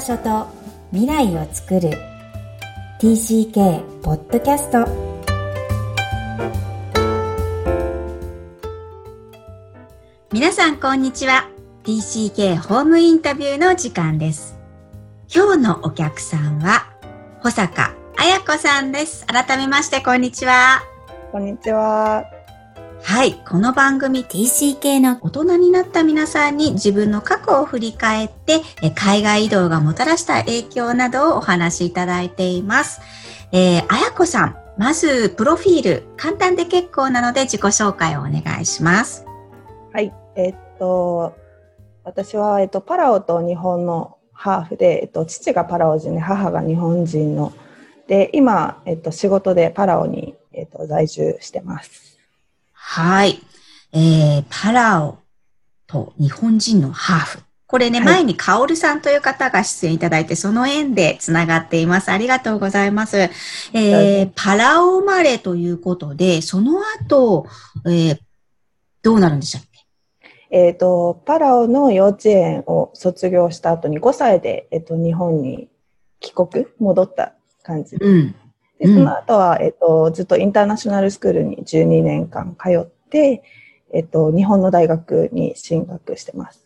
場所と未来を作る。TCK ポッドキャスト皆さんこんにちは。TCK ホームインタビューの時間です。今日のお客さんは保坂彩子さんです。改めましてこんにちは。こんにちははい。この番組 TCK の大人になった皆さんに自分の過去を振り返って海外移動がもたらした影響などをお話しいただいています。えー、あやこさん、まずプロフィール、簡単で結構なので自己紹介をお願いします。はい。えー、っと、私は、えっと、パラオと日本のハーフで、えっと、父がパラオ人で母が日本人ので今、えっと、仕事でパラオに、えっと、在住してます。はい。えー、パラオと日本人のハーフ。これね、はい、前にカオルさんという方が出演いただいて、その縁でつながっています。ありがとうございます。えー、パラオ生まれということで、その後、えー、どうなるんでしたっけ？えっ、ー、と、パラオの幼稚園を卒業した後に5歳で、えっ、ー、と、日本に帰国、戻った感じ。うんで、その後は、えっと、ずっとインターナショナルスクールに12年間通って、えっと、日本の大学に進学してます。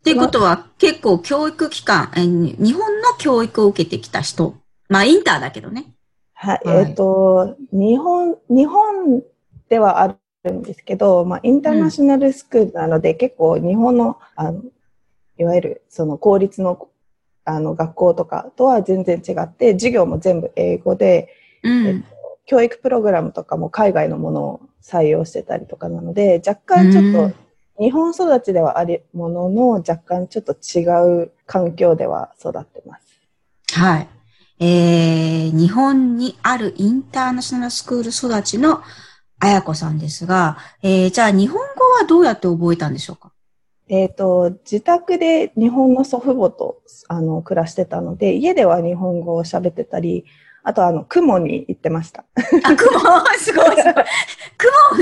っていうことは、結構教育機関、え日本の教育を受けてきた人。まあ、インターだけどね。はい、はい、えっと、日本、日本ではあるんですけど、まあ、インターナショナルスクールなので、うん、結構日本の、あの、いわゆる、その公立の、あの、学校とかとは全然違って、授業も全部英語で、えっと、教育プログラムとかも海外のものを採用してたりとかなので、若干ちょっと日本育ちではあるものの、若干ちょっと違う環境では育ってます。はい。えー、日本にあるインターナショナルスクール育ちのあやこさんですが、えー、じゃあ日本語はどうやって覚えたんでしょうか？えっ、ー、と、自宅で日本の祖父母とあの暮らしてたので、家では日本語を喋ってたり、あとあの、雲に行ってました。あ、雲？すごいすごい。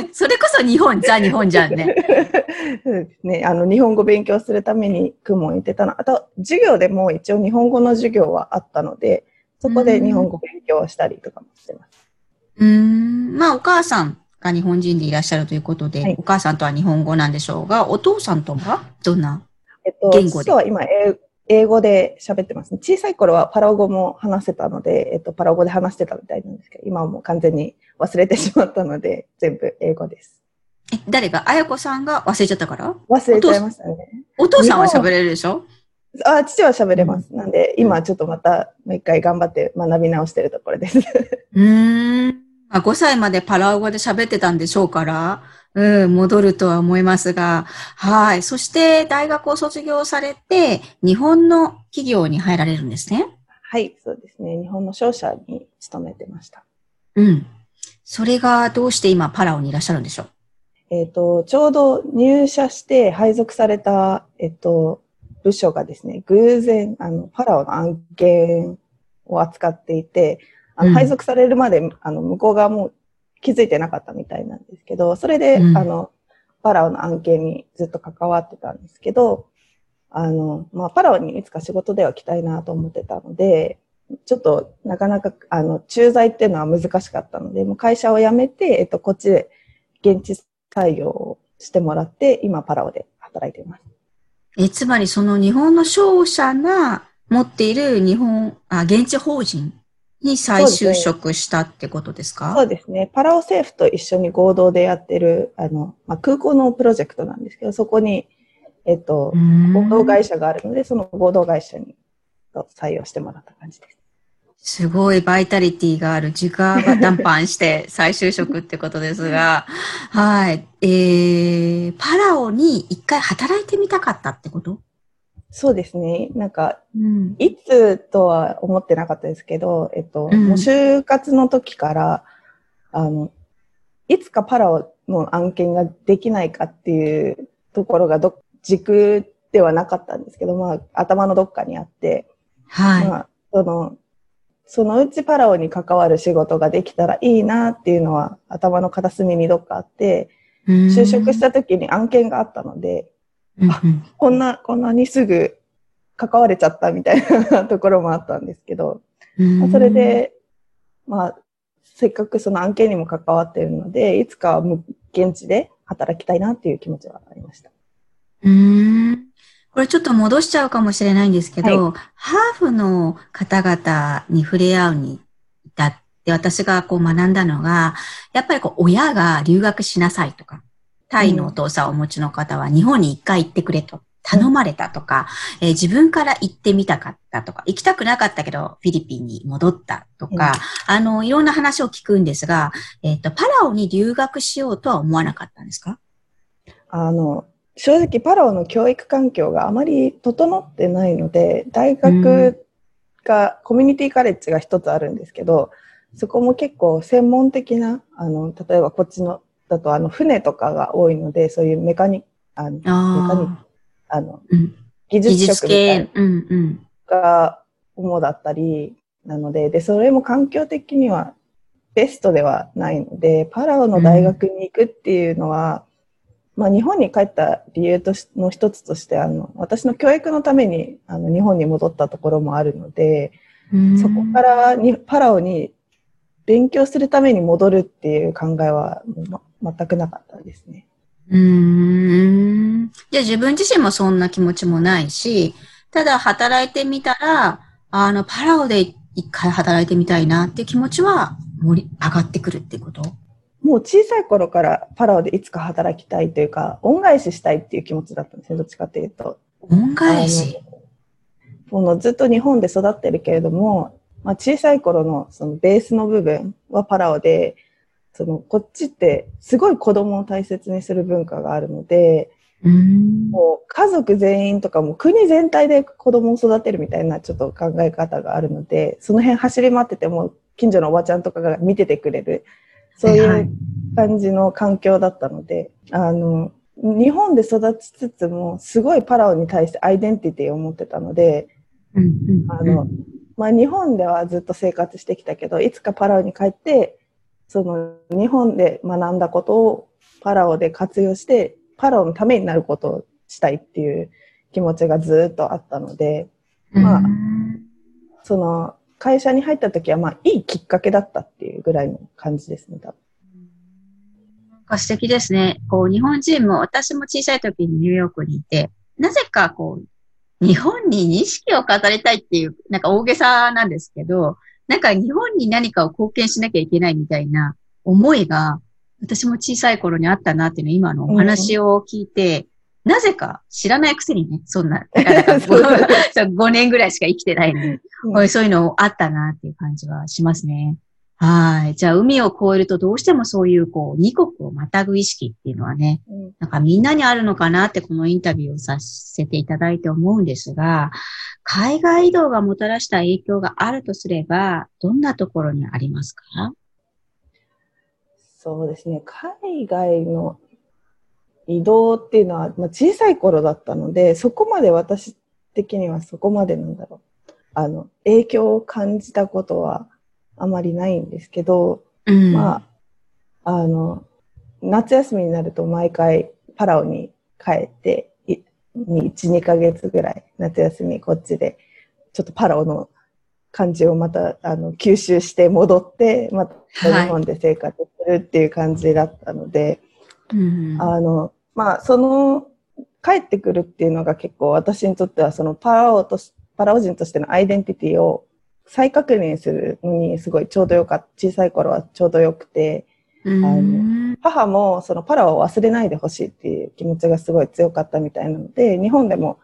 雲、それこそ日本、ザ日本じゃんね。そうですね。あの、日本語勉強するために雲に行ってたの。あと、授業でも一応日本語の授業はあったので、そこで日本語勉強したりとかもしてます。うん。まあ、お母さんが日本人でいらっしゃるということで、はい、お母さんとは日本語なんでしょうが、お父さんとは？どんな？言語で、えっと、今英英語で喋ってますね。小さい頃はパラオ語も話せたので、えっと、パラオ語で話してたみたいなんですけど、今はもう完全に忘れてしまったので、全部英語です。え、誰が？あやこさんが忘れちゃったから？忘れちゃいましたね。お父さん？は喋れるでしょ？あ、父は喋れます。なんで、今ちょっとまた、もう一回頑張って学び直してるところです。うん。5歳までパラオ語で喋ってたんでしょうから、うん、戻るとは思いますが、はい。そして大学を卒業されて、日本の企業に入られるんですね。はい、そうですね。日本の商社に勤めてました。うん。それがどうして今パラオにいらっしゃるんでしょう？えっ、ー、と、ちょうど入社して配属された、えっ、と、部署がですね、偶然、あの、パラオの案件を扱っていて、あの、配属されるまで、あの、向こう側も気づいてなかったみたいなんですけど、それで、うん、あの、パラオの案件にずっと関わってたんですけど、あの、まあ、パラオにいつか仕事では来たいなと思ってたので、ちょっとなかなか、あの、駐在っていうのは難しかったので、もう会社を辞めて、えっと、こっちで現地採用をしてもらって、今パラオで働いています。え、つまりその日本の商社が持っている日本、あ、現地法人に再就職したってことですか？そうですね。パラオ政府と一緒に合同でやってる、あの、まあ、空港のプロジェクトなんですけど、そこに、えっと、合同会社があるので、その合同会社に採用してもらった感じです。すごいバイタリティがある自家が談判して再就職ってことですが、はい。えー、パラオに一回働いてみたかったってこと？そうですね。なんか、うん、いつとは思ってなかったですけど、えっと、うん、もう就活の時から、あの、いつかパラオの案件ができないかっていうところがど、軸ではなかったんですけど、まあ、頭のどっかにあって、はい。まあ、その、そのうちパラオに関わる仕事ができたらいいなっていうのは頭の片隅にどっかあって、就職した時に案件があったので、あ、こんな、こんなにすぐ関われちゃったみたいなところもあったんですけど、まあ、それで、まあ、せっかくその案件にも関わっているので、いつかは現地で働きたいなっていう気持ちはありました。うん。これちょっと戻しちゃうかもしれないんですけど、はい、ハーフの方々に触れ合うに至って私がこう学んだのが、やっぱりこう親が留学しなさいとか、タイのお父さんをお持ちの方は日本に一回行ってくれと。頼まれたとか、えー、自分から行ってみたかったとか、行きたくなかったけどフィリピンに戻ったとか、うん、あの、いろんな話を聞くんですが、えっ、ー、と、パラオに留学しようとは思わなかったんですか？あの、正直パラオの教育環境があまり整ってないので、大学が、うん、コミュニティカレッジが一つあるんですけど、そこも結構専門的な、あの、例えばこっちの、だとあの、船とかが多いので、そういうメカニ、あのメカニあの、うん、技術職みたいな。が主だったり、なので、で、それも環境的にはベストではないので、パラオの大学に行くっていうのは、うん、まあ日本に帰った理由としの一つとして、あの、私の教育のためにあの日本に戻ったところもあるので、うん、そこからにパラオに勉強するために戻るっていう考えは、ま、全くなかったですね。うん。じゃあ自分自身もそんな気持ちもないし、ただ働いてみたら、あの、パラオで一回働いてみたいなっていう気持ちは盛り上がってくるってこと？もう小さい頃からパラオでいつか働きたいというか、恩返ししたいっていう気持ちだったんですね、どっちかというと。恩返し？このずっと日本で育ってるけれども、まあ、小さい頃のそのベースの部分はパラオで、その、こっちってすごい子供を大切にする文化があるので、うん。もう家族全員とかも国全体で子供を育てるみたいなちょっと考え方があるので、その辺走り回ってても近所のおばちゃんとかが見ててくれる、そういう感じの環境だったので、あの、日本で育ちつつもすごいパラオに対してアイデンティティを持ってたので、あの、まあ、日本ではずっと生活してきたけど、いつかパラオに帰ってその日本で学んだことをパラオで活用して、パラオのためになることをしたいっていう気持ちがずっとあったので、まあ、その会社に入った時はまあいいきっかけだったっていうぐらいの感じですね、多分。か素敵ですね。こう、日本人も、私も小さい時にニューヨークにいて、なぜかこう、日本に錦を飾りたいっていう、なんか大げさなんですけど、なんか日本に何かを貢献しなきゃいけないみたいな思いが、私も小さい頃にあったなっていうの今のお話を聞いて、うん、なぜか知らないくせにね、そんな、5 年ぐらいしか生きてないのに、うん、そういうのあったなっていう感じはしますね。はい。じゃあ、海を越えるとどうしてもそういう、こう、二国をまたぐ意識っていうのはね、うん、なんかみんなにあるのかなってこのインタビューをさせていただいて思うんですが、海外移動がもたらした影響があるとすれば、どんなところにありますか？そうですね。海外の移動っていうのは、まあ、小さい頃だったので、そこまで私的にはそこまでなんだろう。あの、影響を感じたことはあまりないんですけど、うん、まあ、あの、夏休みになると毎回パラオに帰って、1、2ヶ月ぐらい夏休みこっちで、ちょっとパラオの感じをまたあの吸収して戻って、また日本で生活するっていう感じだったので、はい、あの、まあ、その、帰ってくるっていうのが結構私にとってはそのパラオとパラオ人としてのアイデンティティを再確認するのにすごいちょうどよかった。小さい頃はちょうどよくて、あの母もそのパラオを忘れないでほしいっていう気持ちがすごい強かったみたいなので、日本でも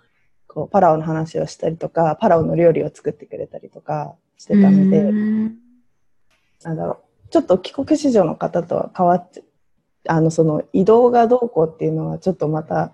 こうパラオの話をしたりとか、パラオの料理を作ってくれたりとかしてたので、なんだろう、ちょっと帰国子女の方とは変わって、あの、その移動がどうこうっていうのはちょっとまた、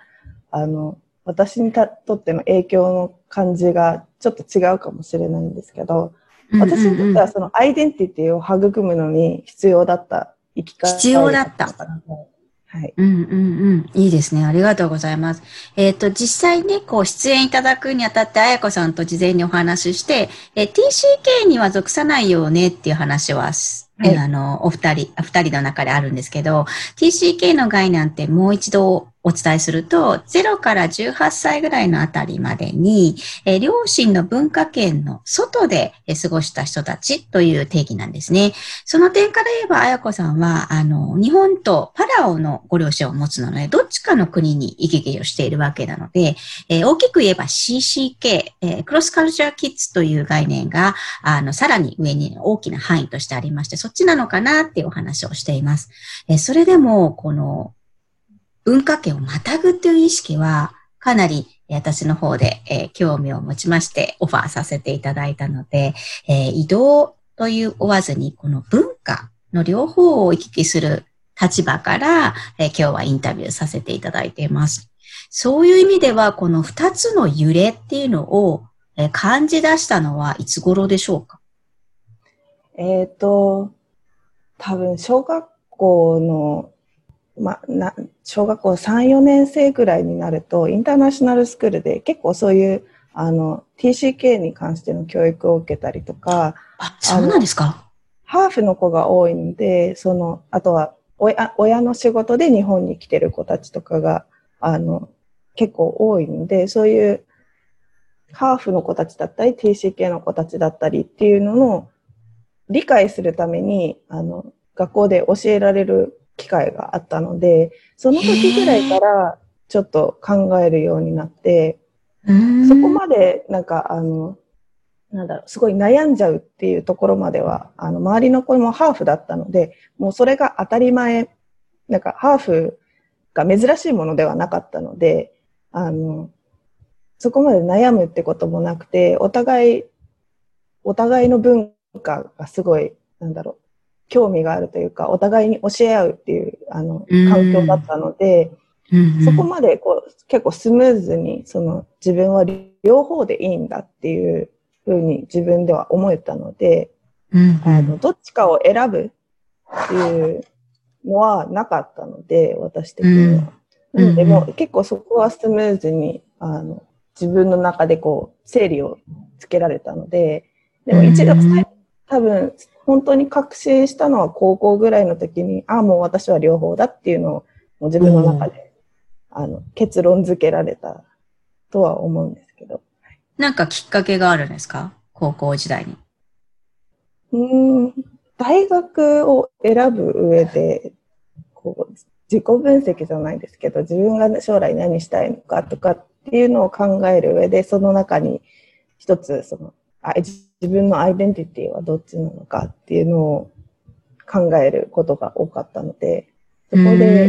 あの、私にとっての影響の感じがちょっと違うかもしれないんですけど、私にとってはそのアイデンティティを育むのに必要だった生き方。必要だった。はい。うんうんうん。いいですね。ありがとうございます。えっ、ー、と、実際ね、こう、出演いただくにあたって、あやこさんと事前にお話しして、えー、TCK には属さないよねっていう話ははい、あの、お二人、二人の中であるんですけど、TCK の概念ってもう一度お伝えすると、0から18歳ぐらいのあたりまでに、え両親の文化圏の外で過ごした人たちという定義なんですね。その点から言えば、あやこさんは、あの、日本とパラオのご両親を持つので、どっちかの国に行き来をしているわけなので、え大きく言えば CCK、えクロスカルチャーキッズという概念が、あの、さらに上に大きな範囲としてありまして、そっちなのかなっていうお話をしています。えそれでも、この、文化圏をまたぐっていう意識は、かなり私の方で、え、興味を持ちましてオファーさせていただいたので、え、移動という追わずに、この文化の両方を行き来する立場から、え、今日はインタビューさせていただいています。そういう意味では、この二つの揺れっていうのを、え感じ出したのはいつ頃でしょうか？えっ、と、多分小学校のまな小学校3、4年生ぐらいになると、インターナショナルスクールで結構そういうあの TCK に関しての教育を受けたりとか、あ、そうなんですか？ハーフの子が多いので、その、あとは親親の仕事で日本に来てる子たちとかが、あの、結構多いので、そういうハーフの子たちだったり、TCK の子たちだったりっていうのを理解するために、あの、学校で教えられる機会があったので、その時ぐらいからちょっと考えるようになって、そこまでなんかあの、なんだろう、すごい悩んじゃうっていうところまでは、あの、周りの子もハーフだったので、もうそれが当たり前、なんかハーフが珍しいものではなかったので、あの、そこまで悩むってこともなくて、お互い、お互いの文化がすごい、なんだろう、興味があるというか、お互いに教え合うっていう、あの、環境だったので、うんうん、そこまでこう結構スムーズに、その自分は両方でいいんだっていうふうに自分では思えたので、うん。うん、あの、どっちかを選ぶっていうのはなかったので、私的には。うん、なので、も結構そこはスムーズに、あの、自分の中でこう、整理をつけられたので、でも一度、多分本当に確信したのは高校ぐらいの時に、ああ、もう私は両方だっていうのをもう自分の中で、うん、あの結論付けられたとは思うんですけど。なんかきっかけがあるんですか？高校時代に。うん、大学を選ぶ上で、こう、自己分析じゃないですけど、自分が将来何したいのかとかっていうのを考える上で、その中に一つ、その、あ自分のアイデンティティはどっちなのかっていうのを考えることが多かったので、そこで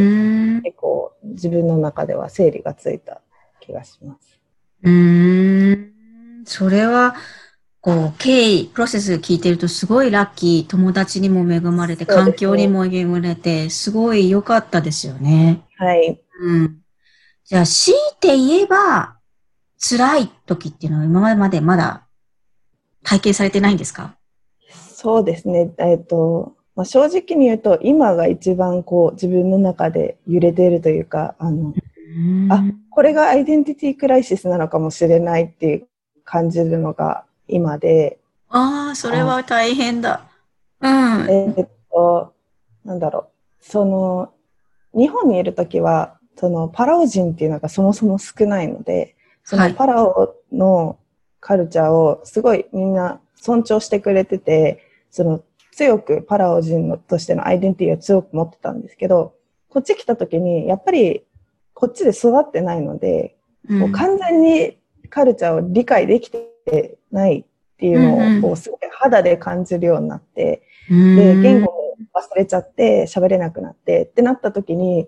結構自分の中では整理がついた気がします。うん。それは、こう、経緯、プロセス聞いてるとすごいラッキー、友達にも恵まれて、環境にも恵まれて、すごい良かったですよね。はい。うん。じゃあ、強いて言えば、辛い時っていうのは今までまだ体験されてないんですか？そうですね。えっ、と、まあ、正直に言うと、今が一番こう自分の中で揺れているというか、あの、あ、これがアイデンティティクライシスなのかもしれないっていう感じるのが今で。ああ、それは大変だ。うん。えっと、なんだろう。その、日本にいるときは、そのパラオ人っていうのがそもそも少ないので、そのパラオのカルチャーをすごいみんな尊重してくれてて、その強くパラオ人のとしてのアイデンティティを強く持ってたんですけど、こっち来た時にやっぱりこっちで育ってないので、うん、もう完全にカルチャーを理解できてないっていうのをすごい肌で感じるようになって、うん、で、言語も忘れちゃって喋れなくなってってなった時に、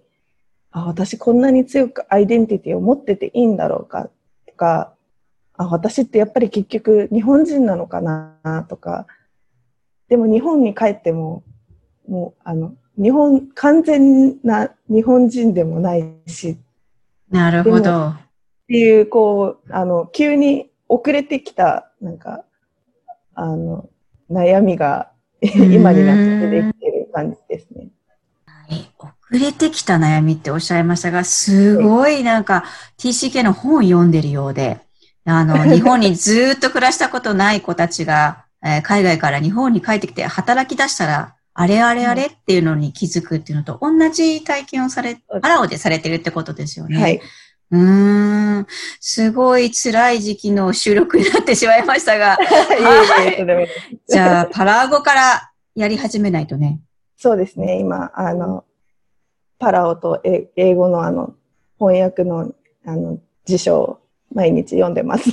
あ、私こんなに強くアイデンティティを持ってていいんだろうかとか、あ、私ってやっぱり結局日本人なのかな？とか、でも日本に帰っても、もう、あの、日本、完全な日本人でもないし。なるほど。っていう、こう、あの、急に遅れてきた、なんか、あの、悩みが今になって出てきてる感じですね。遅れてきた悩みっておっしゃいましたが、すごいなんか TCK の本を読んでるようで、あの、日本にずっと暮らしたことない子たちが、えー、海外から日本に帰ってきて働き出したら、あれあれあれっていうのに気づくっていうのと同じ体験をされ、パラオでされてるってことですよね。はい。うーん。すごい辛い時期の収録になってしまいましたが、いえいじゃあ、パラ語からやり始めないとね。そうですね、今、あの、パラオとえ英語のあの、翻訳の、あの、辞書を毎日読んでます。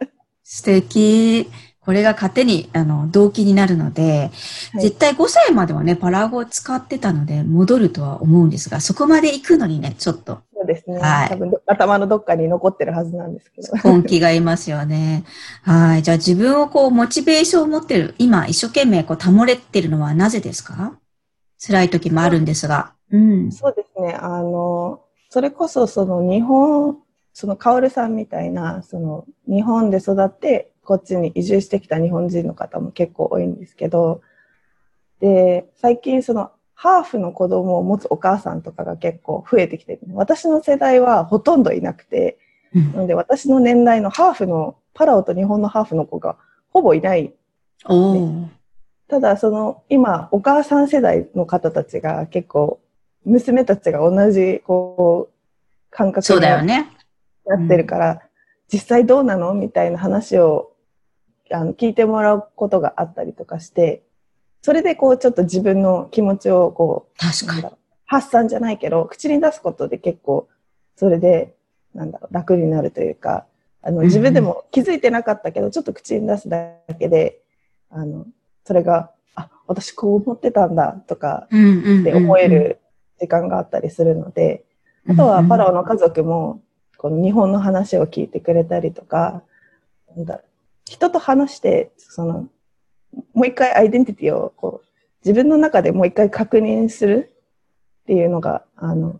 素敵。これが糧に、あの、動機になるので、はい絶対5歳まではね、パラ語を使ってたので、戻るとは思うんですが、そこまで行くのにね、ちょっとそうですね。はい多分ど頭のどっかに残ってるはずなんですけど。根気がいますよね。はい。じゃあ自分をこう、モチベーションを持ってる、今一生懸命こう、保れてるのはなぜですか？辛い時もあるんですが。うん。そうですね。あの、それこそその日本、そのカオルさんみたいな、その日本で育ってこっちに移住してきた日本人の方も結構多いんですけど、で、最近そのハーフの子供を持つお母さんとかが結構増えてきてる。私の世代はほとんどいなくて、うんなので私の年代のハーフの、パラオと日本のハーフの子がほぼいない。ただ、その、今、お母さん世代の方たちが結構、娘たちが同じ、こう、感覚そうだよね。ってるから、実際どうなの？みたいな話を、あの、聞いてもらうことがあったりとかして、それでこう、ちょっと自分の気持ちをこう、確かに。発散じゃないけど、口に出すことで結構、それで、なんだろう、楽になるというか、あの、うん。自分でも気づいてなかったけど、ちょっと口に出すだけで、あの、それが、あ、私こう思ってたんだとかうんうんうんうん。って思える時間があったりするので、あとはパラオの家族も、この日本の話を聞いてくれたりとか、なんだ人と話して、その、もう一回アイデンティティをこう、自分の中でもう一回確認するっていうのが、あの、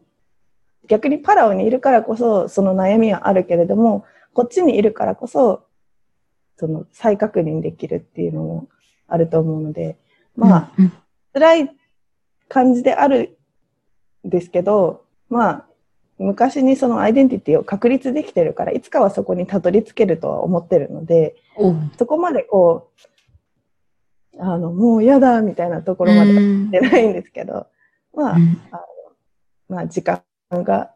逆にパラオにいるからこそ、その悩みはあるけれども、こっちにいるからこそ、その再確認できるっていうのもあると思うので、まあ、辛い感じであるんですけど、まあ、昔にそのアイデンティティを確立できてるから、いつかはそこにたどり着けるとは思ってるので、おうそこまでこう、あの、もう嫌だみたいなところまではうん行ってないんですけど、まあ、うんまあ、時間が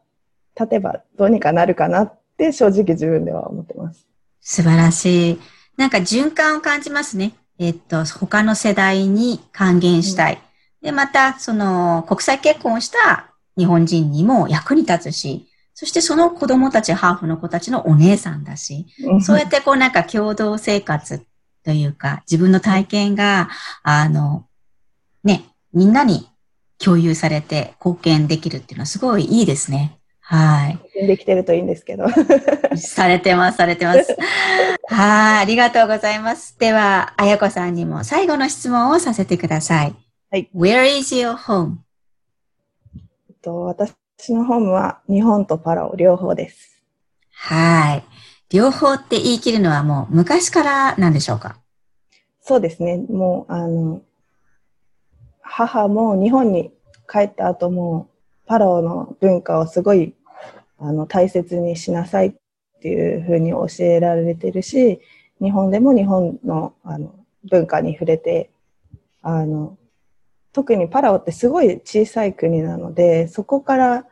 経てばどうにかなるかなって正直自分では思ってます。素晴らしい。なんか循環を感じますね。えっと、他の世代に還元したい。で、また、その、国際結婚をした日本人にも役に立つし、そしてその子供たち、ハーフの子たちのお姉さんだし、そうやってこうなんか共同生活というか、自分の体験が、あの、ね、みんなに共有されて貢献できるっていうのはすごいいいですね。はい。できてるといいんですけど。されてます、されてます。はい、ありがとうございます。では、あやこさんにも最後の質問をさせてください。はい。Where is your home? と私のホームは日本とパラオ両方です。はい。両方って言い切るのはもう昔からなんでしょうか？そうですね。もう、あの、母も日本に帰った後も、パラオの文化をすごい、あの、大切にしなさいっていうふうに教えられてるし、日本でも日本の、あの、文化に触れて、あの、特にパラオってすごい小さい国なので、そこから、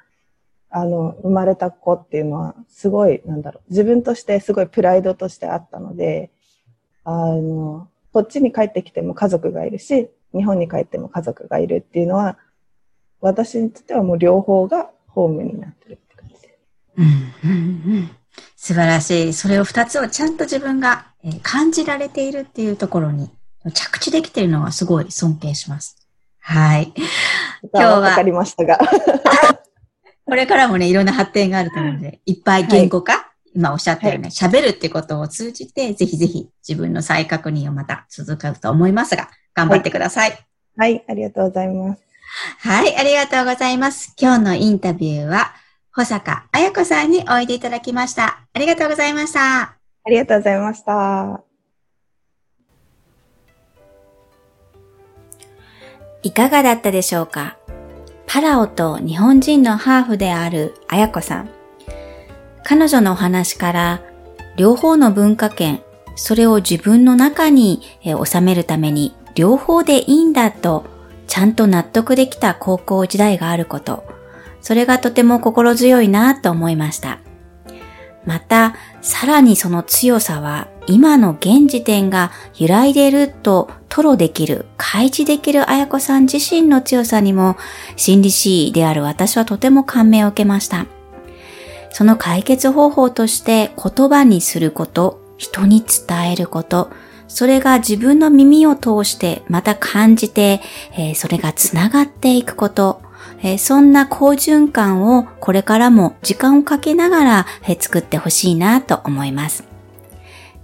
あの、生まれた子っていうのは、すごい、なんだろう、自分としてすごいプライドとしてあったので、あの、こっちに帰ってきても家族がいるし、日本に帰っても家族がいるっていうのは、私にとってはもう両方がホームになってるって感じです。うんうんうん素晴らしい。それを二つをちゃんと自分が感じられているっていうところに着地できているのはすごい尊敬します。はい。今日はわかりましたが。これからもね、いろんな発展があると思うので、いっぱい言語化、今おっしゃったように喋、るってことを通じて、ぜひぜひ自分の再確認をまた続くと思いますが、頑張ってください。はい、ありがとうございます。はい、ありがとうございます。今日のインタビューは、保坂彩子さんにおいでいただきました。ありがとうございました。ありがとうございました。いかがだったでしょうか？パラオと日本人のハーフであるあやこさん。彼女のお話から、両方の文化圏、それを自分の中に収めるために、両方でいいんだと、ちゃんと納得できた高校時代があること、それがとても心強いなと思いました。また、さらにその強さは、今の現時点が揺らいでいると吐露できる、開示できる綾子さん自身の強さにも、心理師である私はとても感銘を受けました。その解決方法として言葉にすること、人に伝えること、それが自分の耳を通してまた感じて、えー、それがつながっていくこと、えー、そんな好循環をこれからも時間をかけながら、えー、作ってほしいなと思います。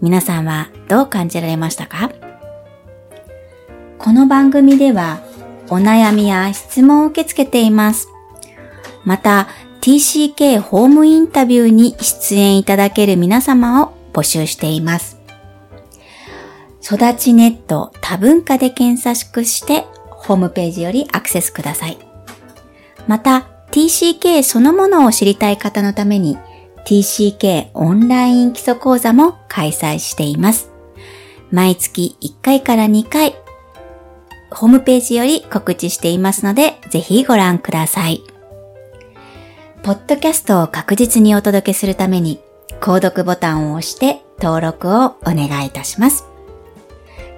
皆さんはどう感じられましたか？この番組ではお悩みや質問を受け付けています。また TCK ホームインタビューに出演いただける皆様を募集しています。育ちネット多文化で検索してホームページよりアクセスください。また、TCK そのものを知りたい方のために TCK オンライン基礎講座も開催しています。毎月1回から2回、ホームページより告知していますので、ぜひご覧ください。ポッドキャストを確実にお届けするために、購読ボタンを押して登録をお願いいたします。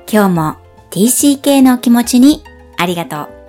今日も TCK の気持ちにありがとう。